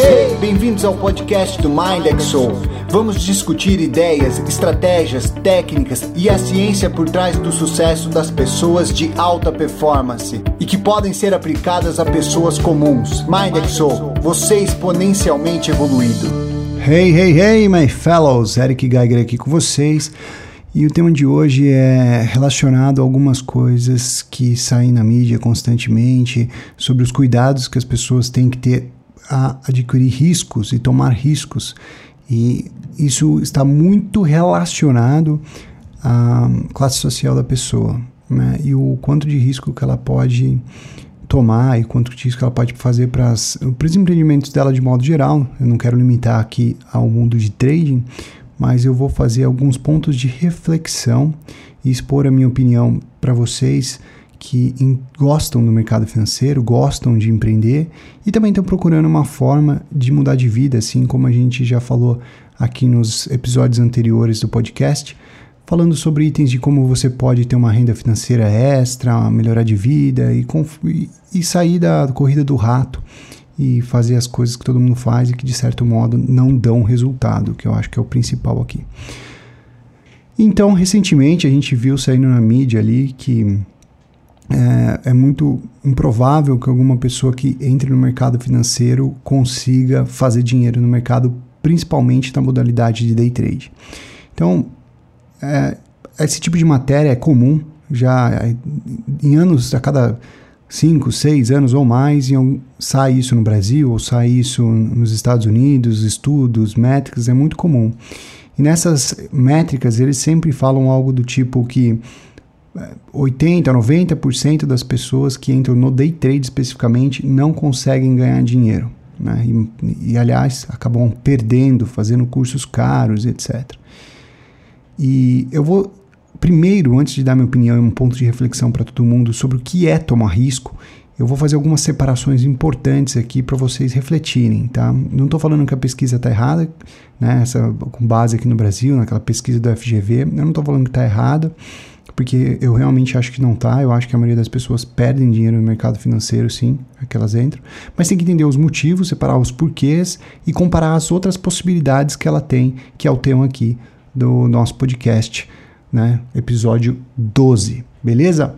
Hey, bem-vindos ao podcast do MindXO. Vamos discutir ideias, estratégias, técnicas e a ciência por trás do sucesso das pessoas de alta performance e que podem ser aplicadas a pessoas comuns. MindXO, você exponencialmente evoluído. Hey, hey, hey, my fellows! Eric Geiger aqui com vocês. E o tema de hoje é relacionado a algumas coisas que saem na mídia constantemente sobre os cuidados que as pessoas têm que ter a adquirir riscos e tomar riscos. E isso está muito relacionado à classe social da pessoa né? e o quanto de risco que ela pode tomar e quanto de risco ela pode fazer para os empreendimentos dela de modo geral. Eu não quero limitar aqui ao mundo de trading, mas eu vou fazer alguns pontos de reflexão e expor a minha opinião para vocês que em, gostam do mercado financeiro, gostam de empreender e também estão procurando uma forma de mudar de vida, assim como a gente já falou aqui nos episódios anteriores do podcast, falando sobre itens de como você pode ter uma renda financeira extra, melhorar de vida e, e, e sair da corrida do rato e fazer as coisas que todo mundo faz e que de certo modo não dão resultado, que eu acho que é o principal aqui. Então, recentemente a gente viu saindo na mídia ali que é, é, muito improvável que alguma pessoa que entre no mercado financeiro consiga fazer dinheiro no mercado, principalmente na modalidade de day trade. Então, é, esse tipo de matéria é comum, já em anos, a cada 5, 6 anos ou mais, um, sai isso no Brasil ou sai isso nos Estados Unidos, estudos, métricas, é muito comum. E nessas métricas eles sempre falam algo do tipo que 80, 90% das pessoas que entram no day trade especificamente não conseguem ganhar dinheiro. Né? E, e, aliás, acabam perdendo, fazendo cursos caros, etc. E eu vou, primeiro, antes de dar minha opinião e um ponto de reflexão para todo mundo sobre o que é tomar risco, eu vou fazer algumas separações importantes aqui para vocês refletirem, tá? Não estou falando que a pesquisa está errada, né? Essa, com base aqui no Brasil, naquela pesquisa do FGV, eu não estou falando que está errada porque eu realmente acho que não tá. Eu acho que a maioria das pessoas perdem dinheiro no mercado financeiro, sim, aquelas entram. Mas tem que entender os motivos, separar os porquês e comparar as outras possibilidades que ela tem, que é o tema aqui do nosso podcast, né? Episódio 12, beleza?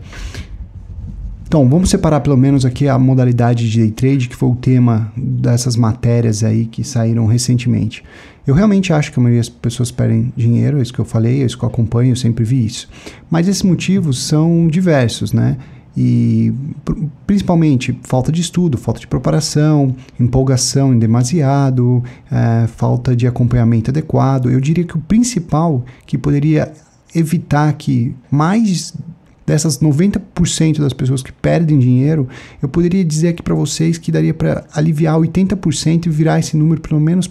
Então, vamos separar pelo menos aqui a modalidade de day trade, que foi o tema dessas matérias aí que saíram recentemente. Eu realmente acho que a maioria das pessoas perdem dinheiro, é isso que eu falei, é isso que eu acompanho, eu sempre vi isso. Mas esses motivos são diversos, né? E principalmente falta de estudo, falta de preparação, empolgação em demasiado, é, falta de acompanhamento adequado. Eu diria que o principal que poderia evitar que mais dessas 90% das pessoas que perdem dinheiro, eu poderia dizer aqui para vocês que daria para aliviar 80% e virar esse número pelo menos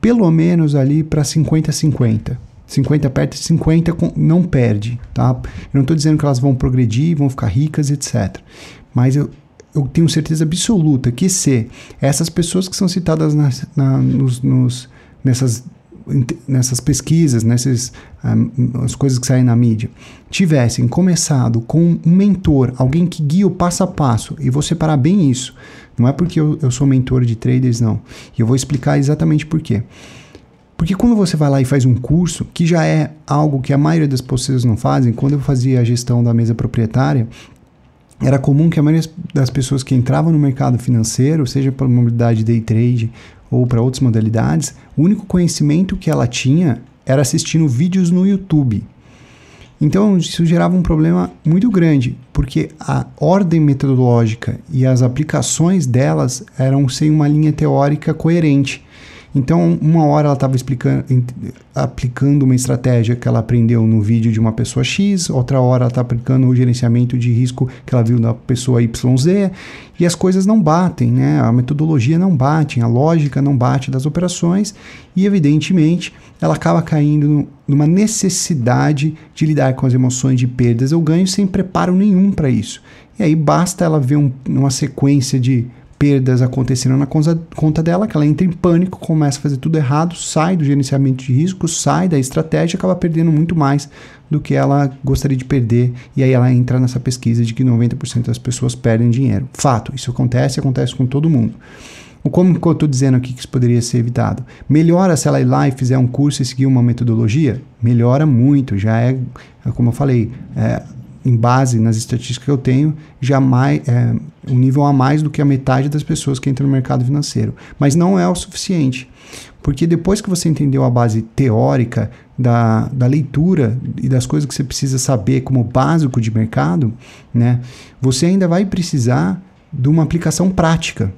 pelo menos ali para 50 50. 50 perde, 50 não perde, tá? Eu não estou dizendo que elas vão progredir, vão ficar ricas, etc. Mas eu, eu tenho certeza absoluta que se essas pessoas que são citadas nas, na, nos, nos, nessas nessas pesquisas, nessas um, as coisas que saem na mídia, tivessem começado com um mentor, alguém que guia o passo a passo, e vou separar bem isso, não é porque eu, eu sou mentor de traders, não, e eu vou explicar exatamente por quê. Porque quando você vai lá e faz um curso, que já é algo que a maioria das pessoas não fazem, quando eu fazia a gestão da mesa proprietária, era comum que a maioria das pessoas que entravam no mercado financeiro, seja por mobilidade day trade ou para outras modalidades, o único conhecimento que ela tinha era assistindo vídeos no YouTube. Então isso gerava um problema muito grande, porque a ordem metodológica e as aplicações delas eram sem uma linha teórica coerente. Então, uma hora ela estava aplicando uma estratégia que ela aprendeu no vídeo de uma pessoa X, outra hora ela está aplicando o gerenciamento de risco que ela viu da pessoa YZ, e as coisas não batem, né? A metodologia não bate, a lógica não bate das operações, e evidentemente ela acaba caindo numa necessidade de lidar com as emoções de perdas ou ganhos sem preparo nenhum para isso. E aí basta ela ver um, uma sequência de perdas aconteceram na conta dela, que ela entra em pânico, começa a fazer tudo errado, sai do gerenciamento de risco, sai da estratégia, acaba perdendo muito mais do que ela gostaria de perder, e aí ela entra nessa pesquisa de que 90% das pessoas perdem dinheiro. Fato, isso acontece, acontece com todo mundo. Como que eu estou dizendo aqui que isso poderia ser evitado? Melhora se ela ir lá e fizer um curso e seguir uma metodologia? Melhora muito, já é, como eu falei, é, em base nas estatísticas que eu tenho, jamais é, um nível a mais do que a metade das pessoas que entram no mercado financeiro. Mas não é o suficiente. Porque depois que você entendeu a base teórica da, da leitura e das coisas que você precisa saber como básico de mercado, né, você ainda vai precisar de uma aplicação prática.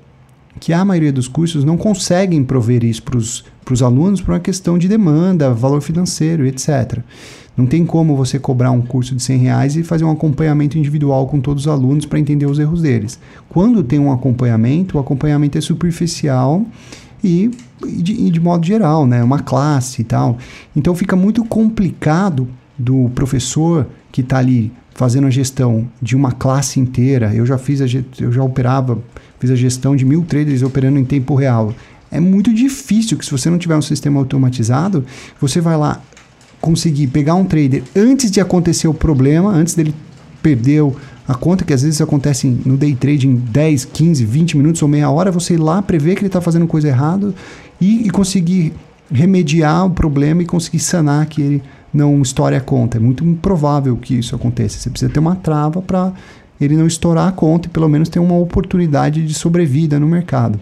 Que a maioria dos cursos não conseguem prover isso para os alunos por uma questão de demanda, valor financeiro, etc. Não tem como você cobrar um curso de 100 reais e fazer um acompanhamento individual com todos os alunos para entender os erros deles. Quando tem um acompanhamento, o acompanhamento é superficial e, e, de, e de modo geral, né? Uma classe e tal. Então fica muito complicado do professor que está ali fazendo a gestão de uma classe inteira. Eu já fiz eu já operava, fiz a gestão de mil traders operando em tempo real. É muito difícil que se você não tiver um sistema automatizado, você vai lá conseguir pegar um trader antes de acontecer o problema, antes dele perder a conta, que às vezes acontece no day trade em 10, 15, 20 minutos ou meia hora, você ir lá prever que ele está fazendo coisa errada e, e, conseguir remediar o problema e conseguir sanar que ele não estoure a conta. É muito improvável que isso aconteça. Você precisa ter uma trava para ele não estourar a conta e pelo menos ter uma oportunidade de sobrevida no mercado.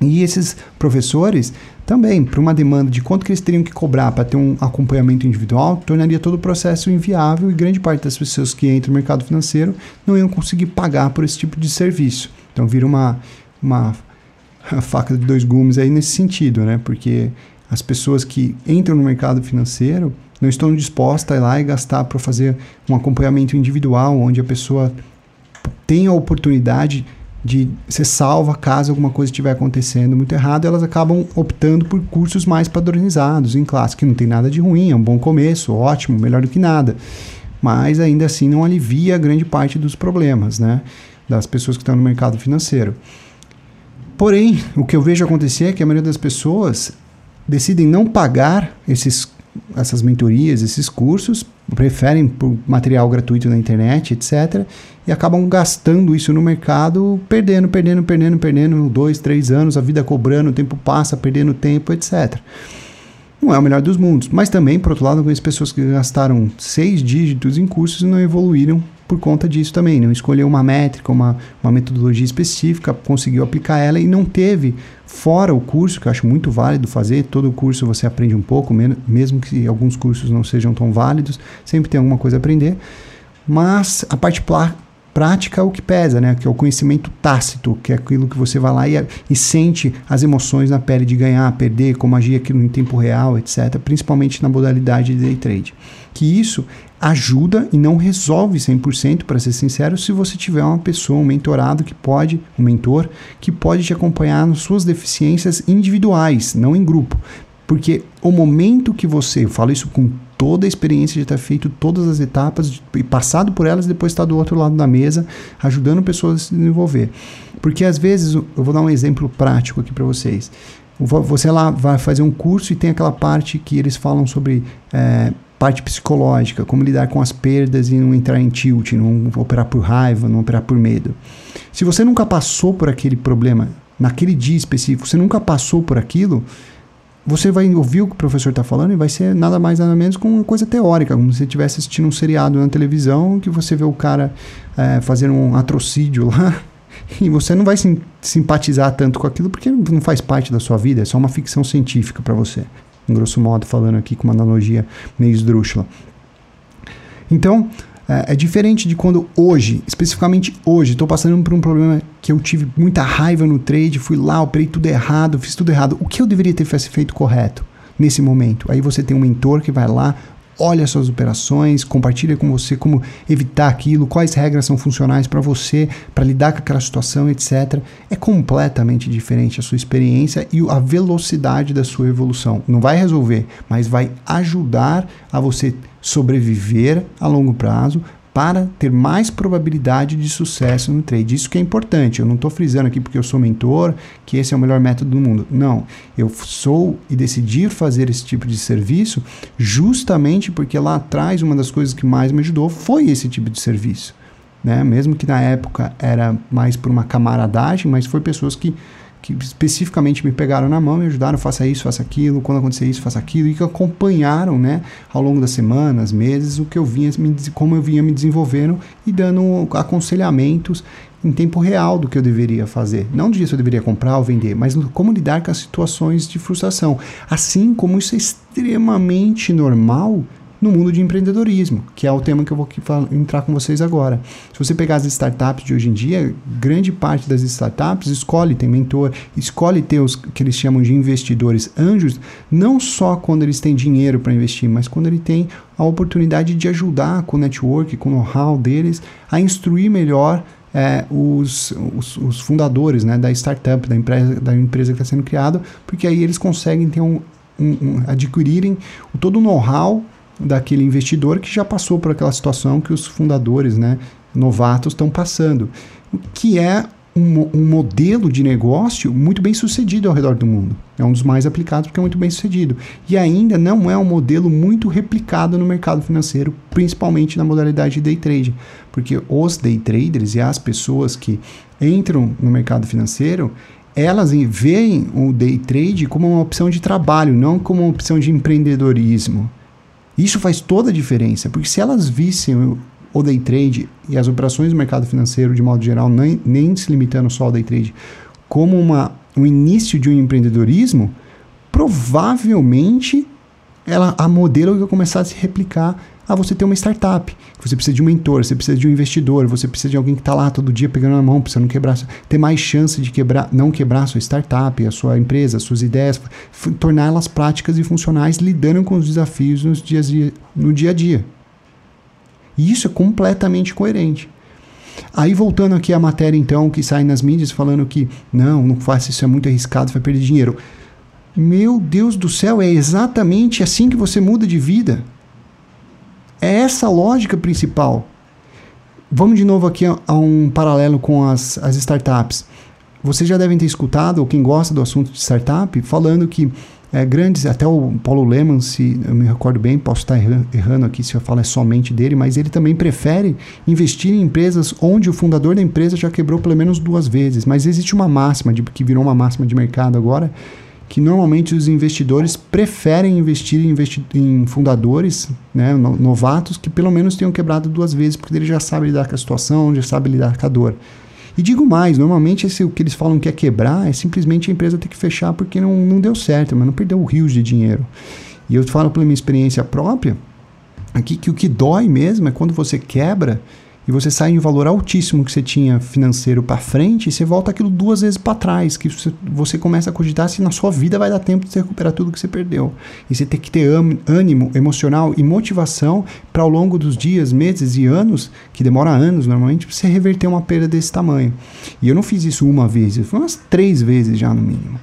E esses professores também, para uma demanda de quanto que eles teriam que cobrar para ter um acompanhamento individual, tornaria todo o processo inviável e grande parte das pessoas que entram no mercado financeiro não iam conseguir pagar por esse tipo de serviço. Então vira uma, uma faca de dois gumes aí nesse sentido, né? Porque as pessoas que entram no mercado financeiro não estão dispostas a ir lá e gastar para fazer um acompanhamento individual, onde a pessoa tem a oportunidade de ser salva caso alguma coisa estiver acontecendo muito errado, elas acabam optando por cursos mais padronizados em classe, que não tem nada de ruim, é um bom começo, ótimo, melhor do que nada. Mas ainda assim não alivia grande parte dos problemas, né? Das pessoas que estão no mercado financeiro. Porém, o que eu vejo acontecer é que a maioria das pessoas decidem não pagar esses, essas mentorias, esses cursos, preferem por material gratuito na internet, etc. E acabam gastando isso no mercado, perdendo, perdendo, perdendo, perdendo, dois, três anos, a vida cobrando, o tempo passa, perdendo tempo, etc. Não é o melhor dos mundos, mas também, por outro lado, conheço pessoas que gastaram seis dígitos em cursos e não evoluíram por conta disso também. Não escolheu uma métrica, uma, uma metodologia específica, conseguiu aplicar ela e não teve, fora o curso, que eu acho muito válido fazer, todo curso você aprende um pouco, mesmo que alguns cursos não sejam tão válidos, sempre tem alguma coisa a aprender. Mas a parte prática é o que pesa, né? Que é o conhecimento tácito, que é aquilo que você vai lá e, e sente as emoções na pele de ganhar, perder, como agir aquilo em tempo real, etc. Principalmente na modalidade de day trade. Que isso ajuda e não resolve 100%, para ser sincero, se você tiver uma pessoa, um mentorado que pode, um mentor, que pode te acompanhar nas suas deficiências individuais, não em grupo. Porque o momento que você, eu falo isso com toda a experiência de ter feito todas as etapas e passado por elas e depois estar do outro lado da mesa, ajudando pessoas a se desenvolver. Porque às vezes, eu vou dar um exemplo prático aqui para vocês. Você lá vai fazer um curso e tem aquela parte que eles falam sobre é, parte psicológica, como lidar com as perdas e não entrar em tilt, não operar por raiva, não operar por medo. Se você nunca passou por aquele problema, naquele dia específico, você nunca passou por aquilo, você vai ouvir o que o professor está falando e vai ser nada mais nada menos com uma coisa teórica, como se você estivesse assistindo um seriado na televisão que você vê o cara é, fazendo um atrocídio lá e você não vai sim, simpatizar tanto com aquilo porque não faz parte da sua vida, é só uma ficção científica para você. Grosso modo, falando aqui com uma analogia meio esdrúxula. Então, é, é diferente de quando hoje, especificamente hoje, estou passando por um problema que eu tive muita raiva no trade, fui lá, operei tudo errado, fiz tudo errado. O que eu deveria ter feito correto nesse momento? Aí você tem um mentor que vai lá, olha suas operações, compartilha com você como evitar aquilo, quais regras são funcionais para você, para lidar com aquela situação, etc. É completamente diferente a sua experiência e a velocidade da sua evolução. Não vai resolver, mas vai ajudar a você sobreviver a longo prazo, para ter mais probabilidade de sucesso no trade. Isso que é importante. Eu não estou frisando aqui porque eu sou mentor, que esse é o melhor método do mundo. Não. Eu sou e decidi fazer esse tipo de serviço justamente porque lá atrás uma das coisas que mais me ajudou foi esse tipo de serviço. Né? Mesmo que na época era mais por uma camaradagem, mas foi pessoas que que especificamente me pegaram na mão, me ajudaram, faça isso, faça aquilo, quando acontecer isso, faça aquilo, e que acompanharam, né, ao longo das semanas, meses, o que eu vinha, como eu vinha me desenvolvendo e dando aconselhamentos em tempo real do que eu deveria fazer. Não disso eu deveria comprar ou vender, mas como lidar com as situações de frustração. Assim como isso é extremamente normal no mundo de empreendedorismo, que é o tema que eu vou entrar com vocês agora. Se você pegar as startups de hoje em dia, grande parte das startups escolhe ter mentor, escolhe ter os que eles chamam de investidores anjos, não só quando eles têm dinheiro para investir, mas quando ele tem a oportunidade de ajudar com o network, com o know-how deles, a instruir melhor é, os, os, os, fundadores né, da startup, da empresa, da empresa que está sendo criada, porque aí eles conseguem ter um, um, um adquirirem todo o know-how daquele investidor que já passou por aquela situação que os fundadores, né, novatos, estão passando, que é um, um, modelo de negócio muito bem sucedido ao redor do mundo. É um dos mais aplicados porque é muito bem sucedido. E ainda não é um modelo muito replicado no mercado financeiro, principalmente na modalidade de day trade. Porque os day traders e as pessoas que entram no mercado financeiro, elas veem o day trade como uma opção de trabalho, não como uma opção de empreendedorismo. Isso faz toda a diferença, porque se elas vissem o day trade e as operações do mercado financeiro de modo geral, nem, nem se limitando só ao day trade, como uma, um início de um empreendedorismo, provavelmente ela, a modelo vai começar a se replicar a você ter uma startup. Você precisa de um mentor, você precisa de um investidor, você precisa de alguém que está lá todo dia pegando na mão, para não quebrar, ter mais chance de quebrar, não quebrar a sua startup, a sua empresa, as suas ideias, torná-las práticas e funcionais, lidando com os desafios nos dias, no dia a dia. E isso é completamente coerente. Aí voltando aqui à matéria então que sai nas mídias falando que não, não faça isso, é muito arriscado, vai perder dinheiro. Meu Deus do céu, é exatamente assim que você muda de vida. É essa a lógica principal. Vamos de novo aqui a, a um paralelo com as, as startups. Vocês já devem ter escutado, ou quem gosta do assunto de startup, falando que é, grandes, até o Paulo Lehmann, se eu me recordo bem, posso estar errando aqui se eu falo é somente dele, mas ele também prefere investir em empresas onde o fundador da empresa já quebrou pelo menos duas vezes. Mas existe uma máxima, de, que virou uma máxima de mercado agora, que normalmente os investidores preferem investir em, investi em fundadores, né, novatos, que pelo menos tenham quebrado duas vezes, porque ele já sabe lidar com a situação, já sabe lidar com a dor. E digo mais, normalmente esse, o que eles falam que é quebrar é simplesmente a empresa ter que fechar porque não, não deu certo, mas não perdeu rios de dinheiro. E eu falo pela minha experiência própria, aqui que o que dói mesmo é quando você quebra e você sai em um valor altíssimo que você tinha financeiro para frente e você volta aquilo duas vezes para trás, que você, começa a cogitar se na sua vida vai dar tempo de você recuperar tudo que você perdeu. E você tem que ter ânimo emocional e motivação para ao longo dos dias, meses e anos, que demora anos normalmente, você reverter uma perda desse tamanho. E eu não fiz isso uma vez, fiz umas três vezes já no mínimo.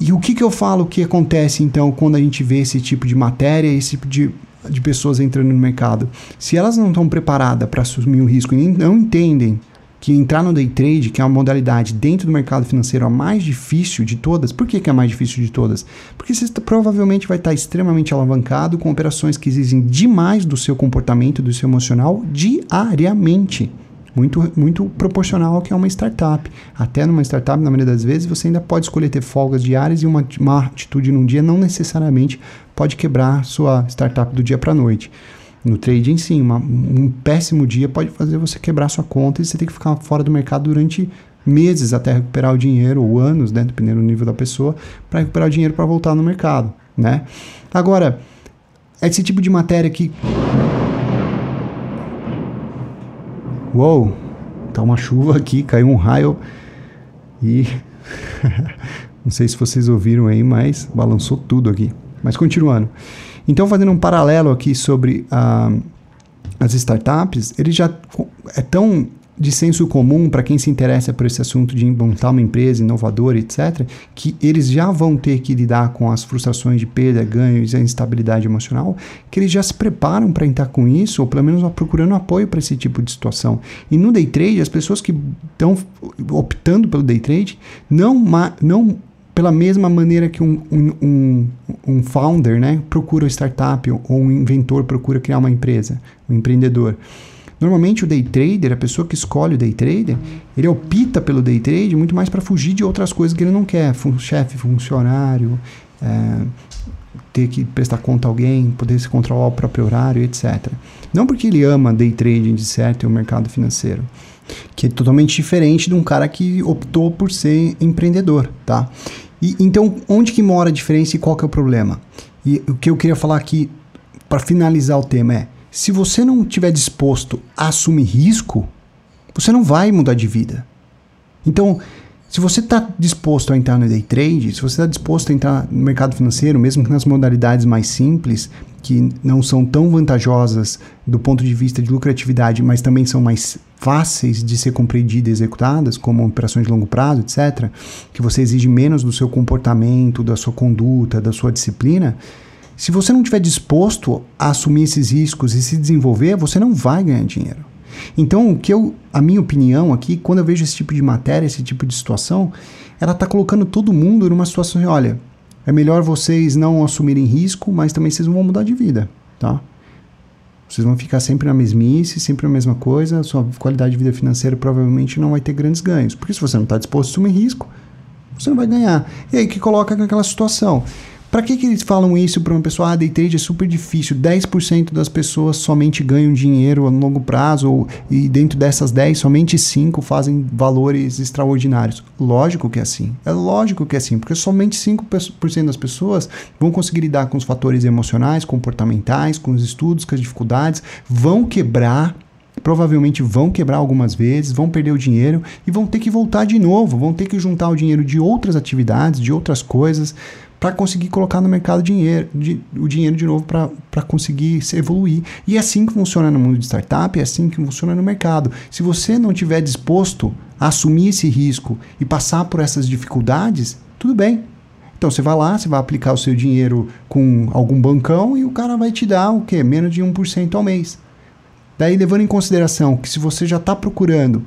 E o que, que eu falo que acontece então quando a gente vê esse tipo de matéria, esse tipo de de pessoas entrando no mercado, se elas não estão preparadas para assumir o risco e não entendem que entrar no day trade, que é uma modalidade dentro do mercado financeiro a mais difícil de todas, por que, que é a mais difícil de todas? Porque você provavelmente vai estar extremamente alavancado com operações que exigem demais do seu comportamento, do seu emocional diariamente muito, muito proporcional ao que é uma startup. Até numa startup, na maioria das vezes, você ainda pode escolher ter folgas diárias e uma, uma atitude num dia não necessariamente pode quebrar sua startup do dia para a noite. No trading, sim, uma, um péssimo dia pode fazer você quebrar sua conta e você tem que ficar fora do mercado durante meses até recuperar o dinheiro, ou anos, né, dependendo do nível da pessoa, para recuperar o dinheiro para voltar no mercado. Né? Agora, esse tipo de matéria que Uou, tá uma chuva aqui, caiu um raio e não sei se vocês ouviram aí, mas balançou tudo aqui. Mas continuando. Então, fazendo um paralelo aqui sobre uh, as startups, ele já é tão de senso comum para quem se interessa por esse assunto de montar uma empresa inovadora, etc., que eles já vão ter que lidar com as frustrações de perda, ganhos e a instabilidade emocional, que eles já se preparam para entrar com isso, ou pelo menos procurando apoio para esse tipo de situação. E no day trade, as pessoas que estão optando pelo day trade não, não pela mesma maneira que um, um, um, um founder né, procura startup ou um inventor procura criar uma empresa, um empreendedor. Normalmente o day trader, a pessoa que escolhe o day trader, ele opta pelo day trade muito mais para fugir de outras coisas que ele não quer, Fun chefe, funcionário, é, ter que prestar conta a alguém, poder se controlar o próprio horário, etc. Não porque ele ama day trading de certo e o mercado financeiro, que é totalmente diferente de um cara que optou por ser empreendedor, tá? E, então, onde que mora a diferença e qual que é o problema? E o que eu queria falar aqui para finalizar o tema é se você não estiver disposto a assumir risco, você não vai mudar de vida. Então, se você está disposto a entrar no day trade, se você está disposto a entrar no mercado financeiro, mesmo nas modalidades mais simples, que não são tão vantajosas do ponto de vista de lucratividade, mas também são mais fáceis de ser compreendidas e executadas, como operações de longo prazo, etc., que você exige menos do seu comportamento, da sua conduta, da sua disciplina, se você não estiver disposto a assumir esses riscos e se desenvolver, você não vai ganhar dinheiro. Então, o que eu, a minha opinião aqui, quando eu vejo esse tipo de matéria, esse tipo de situação, ela está colocando todo mundo numa situação de, olha, é melhor vocês não assumirem risco, mas também vocês vão mudar de vida, tá? Vocês vão ficar sempre na mesmice, sempre a mesma coisa, sua qualidade de vida financeira provavelmente não vai ter grandes ganhos. Porque se você não está disposto a assumir risco, você não vai ganhar. E aí que coloca naquela situação. Para que, que eles falam isso para uma pessoa? Ah, day trade é super difícil. 10% das pessoas somente ganham dinheiro a longo prazo, ou, e dentro dessas 10, somente 5 fazem valores extraordinários. Lógico que é assim. É lógico que é assim, porque somente 5% das pessoas vão conseguir lidar com os fatores emocionais, comportamentais, com os estudos, com as dificuldades, vão quebrar provavelmente vão quebrar algumas vezes, vão perder o dinheiro e vão ter que voltar de novo, vão ter que juntar o dinheiro de outras atividades, de outras coisas, para conseguir colocar no mercado dinheiro, de, o dinheiro de novo para conseguir se evoluir. E é assim que funciona no mundo de startup, é assim que funciona no mercado. Se você não tiver disposto a assumir esse risco e passar por essas dificuldades, tudo bem. Então você vai lá, você vai aplicar o seu dinheiro com algum bancão e o cara vai te dar o quê? Menos de 1% ao mês. Daí, levando em consideração que se você já está procurando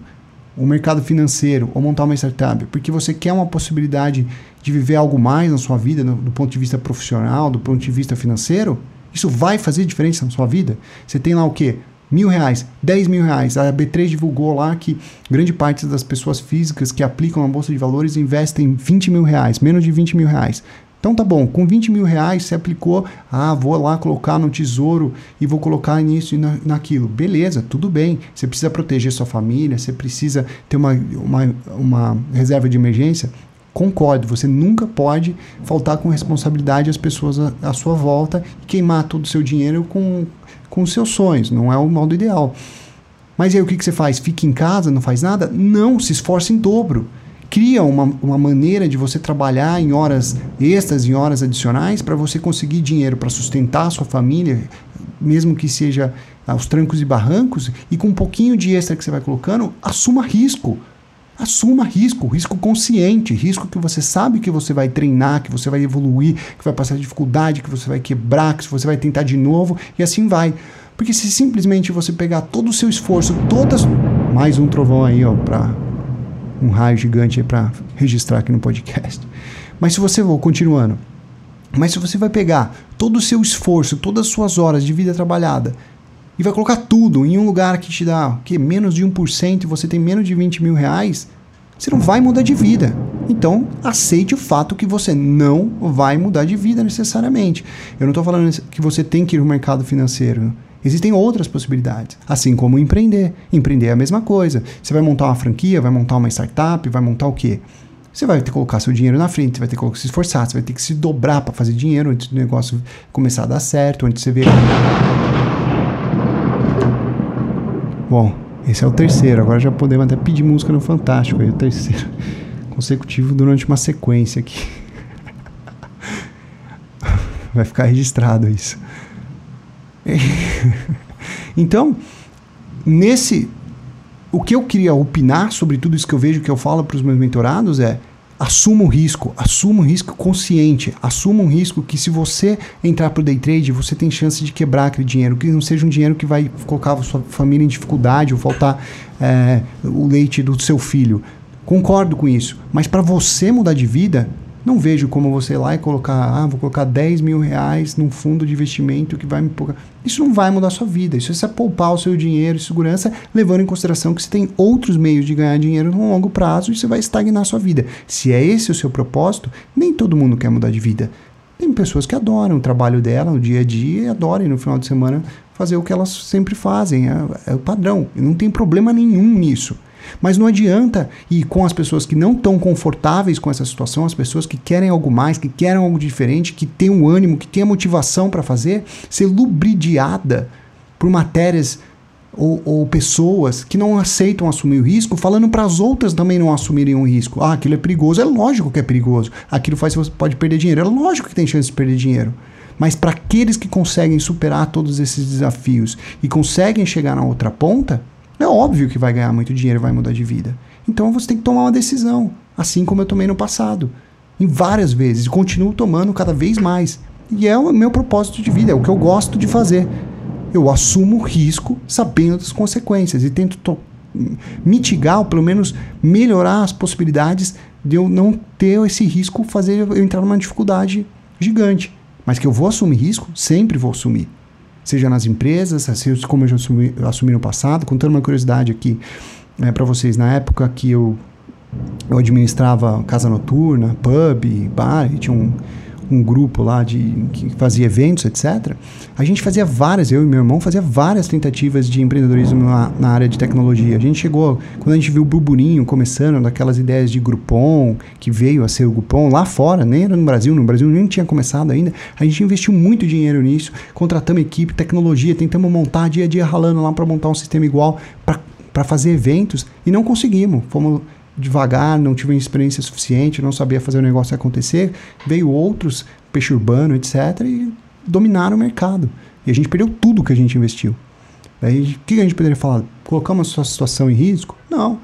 o mercado financeiro ou montar uma startup, porque você quer uma possibilidade de viver algo mais na sua vida, no, do ponto de vista profissional, do ponto de vista financeiro, isso vai fazer diferença na sua vida? Você tem lá o quê? Mil reais, dez mil reais. A B3 divulgou lá que grande parte das pessoas físicas que aplicam na Bolsa de Valores investem 20 mil reais, menos de 20 mil reais. Então tá bom, com 20 mil reais você aplicou, ah, vou lá colocar no tesouro e vou colocar nisso e na, naquilo. Beleza, tudo bem. Você precisa proteger sua família, você precisa ter uma, uma, uma reserva de emergência. Concordo, você nunca pode faltar com responsabilidade às pessoas à, à sua volta e queimar todo o seu dinheiro com, com os seus sonhos. Não é o modo ideal. Mas aí o que, que você faz? Fica em casa, não faz nada? Não, se esforça em dobro cria uma, uma maneira de você trabalhar em horas extras, em horas adicionais, para você conseguir dinheiro para sustentar a sua família, mesmo que seja aos trancos e barrancos, e com um pouquinho de extra que você vai colocando, assuma risco. Assuma risco, risco consciente, risco que você sabe que você vai treinar, que você vai evoluir, que vai passar dificuldade, que você vai quebrar, que você vai tentar de novo, e assim vai. Porque se simplesmente você pegar todo o seu esforço, todas. Mais um trovão aí, ó, pra um raio gigante para registrar aqui no podcast. Mas se você, vou continuando, mas se você vai pegar todo o seu esforço, todas as suas horas de vida trabalhada e vai colocar tudo em um lugar que te dá que menos de 1% e você tem menos de 20 mil reais, você não vai mudar de vida. Então, aceite o fato que você não vai mudar de vida necessariamente. Eu não estou falando que você tem que ir no mercado financeiro. Existem outras possibilidades, assim como empreender. Empreender é a mesma coisa. Você vai montar uma franquia, vai montar uma startup, vai montar o quê? Você vai ter que colocar seu dinheiro na frente, você vai ter que se esforçar, você vai ter que se dobrar para fazer dinheiro antes do negócio começar a dar certo, antes de você ver. Bom, esse é o terceiro. Agora já podemos até pedir música no Fantástico. Aí, o terceiro consecutivo durante uma sequência aqui. Vai ficar registrado isso. então, nesse o que eu queria opinar sobre tudo isso que eu vejo, que eu falo para os meus mentorados é assuma o risco, assuma um risco consciente, assuma um risco que se você entrar para o day trade, você tem chance de quebrar aquele dinheiro, que não seja um dinheiro que vai colocar a sua família em dificuldade ou faltar é, o leite do seu filho. Concordo com isso, mas para você mudar de vida, não vejo como você ir lá e colocar, ah, vou colocar 10 mil reais num fundo de investimento que vai me. Isso não vai mudar a sua vida. Isso é poupar o seu dinheiro e segurança, levando em consideração que você tem outros meios de ganhar dinheiro no longo prazo e você vai estagnar a sua vida. Se é esse o seu propósito, nem todo mundo quer mudar de vida. Tem pessoas que adoram o trabalho dela no dia a dia e adoram no final de semana fazer o que elas sempre fazem. É, é o padrão. E não tem problema nenhum nisso. Mas não adianta ir com as pessoas que não estão confortáveis com essa situação, as pessoas que querem algo mais, que querem algo diferente, que têm um ânimo, que têm a motivação para fazer, ser lubridiada por matérias ou, ou, pessoas que não aceitam assumir o risco, falando para as outras também não assumirem o um risco. Ah, aquilo é perigoso. É lógico que é perigoso. Aquilo faz você pode perder dinheiro. É lógico que tem chance de perder dinheiro. Mas para aqueles que conseguem superar todos esses desafios e conseguem chegar na outra ponta, é óbvio que vai ganhar muito dinheiro e vai mudar de vida. Então você tem que tomar uma decisão, assim como eu tomei no passado, em várias vezes, continuo tomando cada vez mais. E é o meu propósito de vida, é o que eu gosto de fazer. Eu assumo risco sabendo das consequências e tento mitigar, ou pelo menos melhorar as possibilidades de eu não ter esse risco fazer eu entrar numa dificuldade gigante. Mas que eu vou assumir risco, sempre vou assumir seja nas empresas, assim como eu já assumi, assumi no passado. Contando uma curiosidade aqui né, para vocês, na época que eu, eu administrava casa noturna, pub, bar, e tinha um, um grupo lá de que fazia eventos, etc. A gente fazia várias, eu e meu irmão fazia várias tentativas de empreendedorismo na, na área de tecnologia. A gente chegou, quando a gente viu o burburinho começando, daquelas ideias de Groupon, que veio a ser o Groupon lá fora, nem era no Brasil, no Brasil nem tinha começado ainda. A gente investiu muito dinheiro nisso, contratamos equipe, tecnologia, tentamos montar dia a dia ralando lá para montar um sistema igual para fazer eventos e não conseguimos. Fomos devagar, não tive experiência suficiente, não sabia fazer o negócio acontecer. Veio outros, peixe urbano, etc., e dominaram o mercado. E a gente perdeu tudo que a gente investiu. Daí, o que a gente poderia falar? Colocamos a sua situação em risco? Não.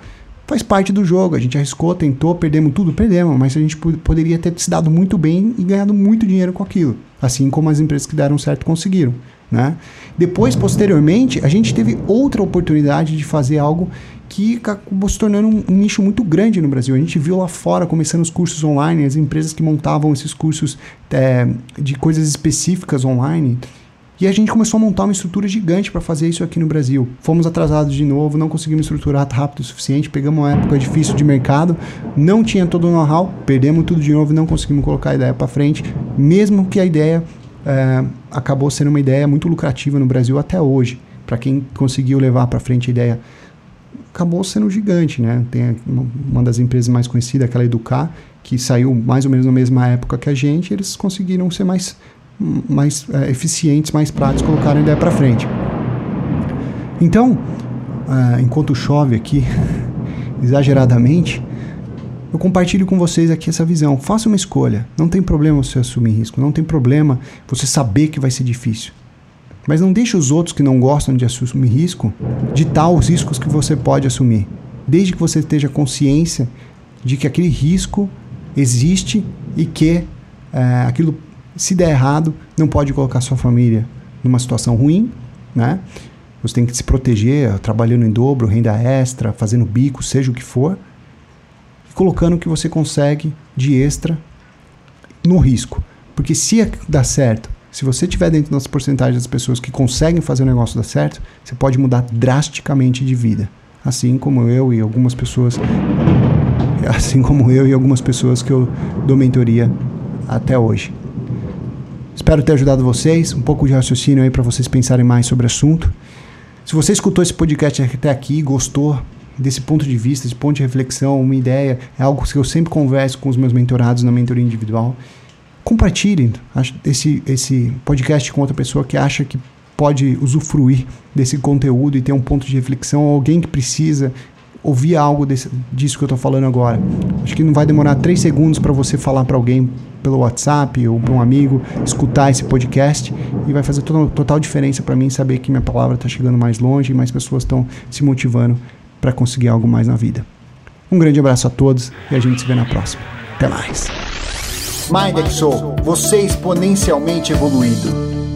Faz parte do jogo. A gente arriscou, tentou, perdemos tudo, perdemos. Mas a gente poderia ter se dado muito bem e ganhado muito dinheiro com aquilo. Assim como as empresas que deram certo conseguiram. Né? Depois, posteriormente, a gente teve outra oportunidade de fazer algo que acabou se tornando um, um, nicho muito grande no Brasil. A gente viu lá fora, começando os cursos online, as empresas que montavam esses cursos é, de coisas específicas online. E a gente começou a montar uma estrutura gigante para fazer isso aqui no Brasil. Fomos atrasados de novo, não conseguimos estruturar rápido o suficiente, pegamos uma época difícil de mercado, não tinha todo o know-how, perdemos tudo de novo não conseguimos colocar a ideia para frente, mesmo que a ideia é, acabou sendo uma ideia muito lucrativa no Brasil até hoje. Para quem conseguiu levar para frente a ideia acabou sendo gigante, né? Tem uma das empresas mais conhecidas, aquela Educar, que saiu mais ou menos na mesma época que a gente, eles conseguiram ser mais, mais é, eficientes, mais práticos, colocaram a ideia para frente. Então, é, enquanto chove aqui, exageradamente, eu compartilho com vocês aqui essa visão. Faça uma escolha. Não tem problema você assumir risco. Não tem problema você saber que vai ser difícil. Mas não deixe os outros que não gostam de assumir risco ditar os riscos que você pode assumir. Desde que você esteja consciência de que aquele risco existe e que é, aquilo, se der errado, não pode colocar sua família numa situação ruim, né? Você tem que se proteger, trabalhando em dobro, renda extra, fazendo bico, seja o que for, e colocando o que você consegue de extra no risco. Porque se dar certo se você estiver dentro das porcentagens das pessoas que conseguem fazer o negócio dar certo, você pode mudar drasticamente de vida. Assim como eu e algumas pessoas, assim como eu e algumas pessoas que eu dou mentoria até hoje. Espero ter ajudado vocês, um pouco de raciocínio aí para vocês pensarem mais sobre o assunto. Se você escutou esse podcast até aqui, gostou desse ponto de vista, desse ponto de reflexão, uma ideia, é algo que eu sempre converso com os meus mentorados na mentoria individual compartilhem esse, esse podcast com outra pessoa que acha que pode usufruir desse conteúdo e ter um ponto de reflexão, alguém que precisa ouvir algo desse, disso que eu estou falando agora. Acho que não vai demorar três segundos para você falar para alguém pelo WhatsApp ou para um amigo escutar esse podcast e vai fazer total, total diferença para mim saber que minha palavra está chegando mais longe e mais pessoas estão se motivando para conseguir algo mais na vida. Um grande abraço a todos e a gente se vê na próxima. Até mais. MindXO, você exponencialmente evoluído.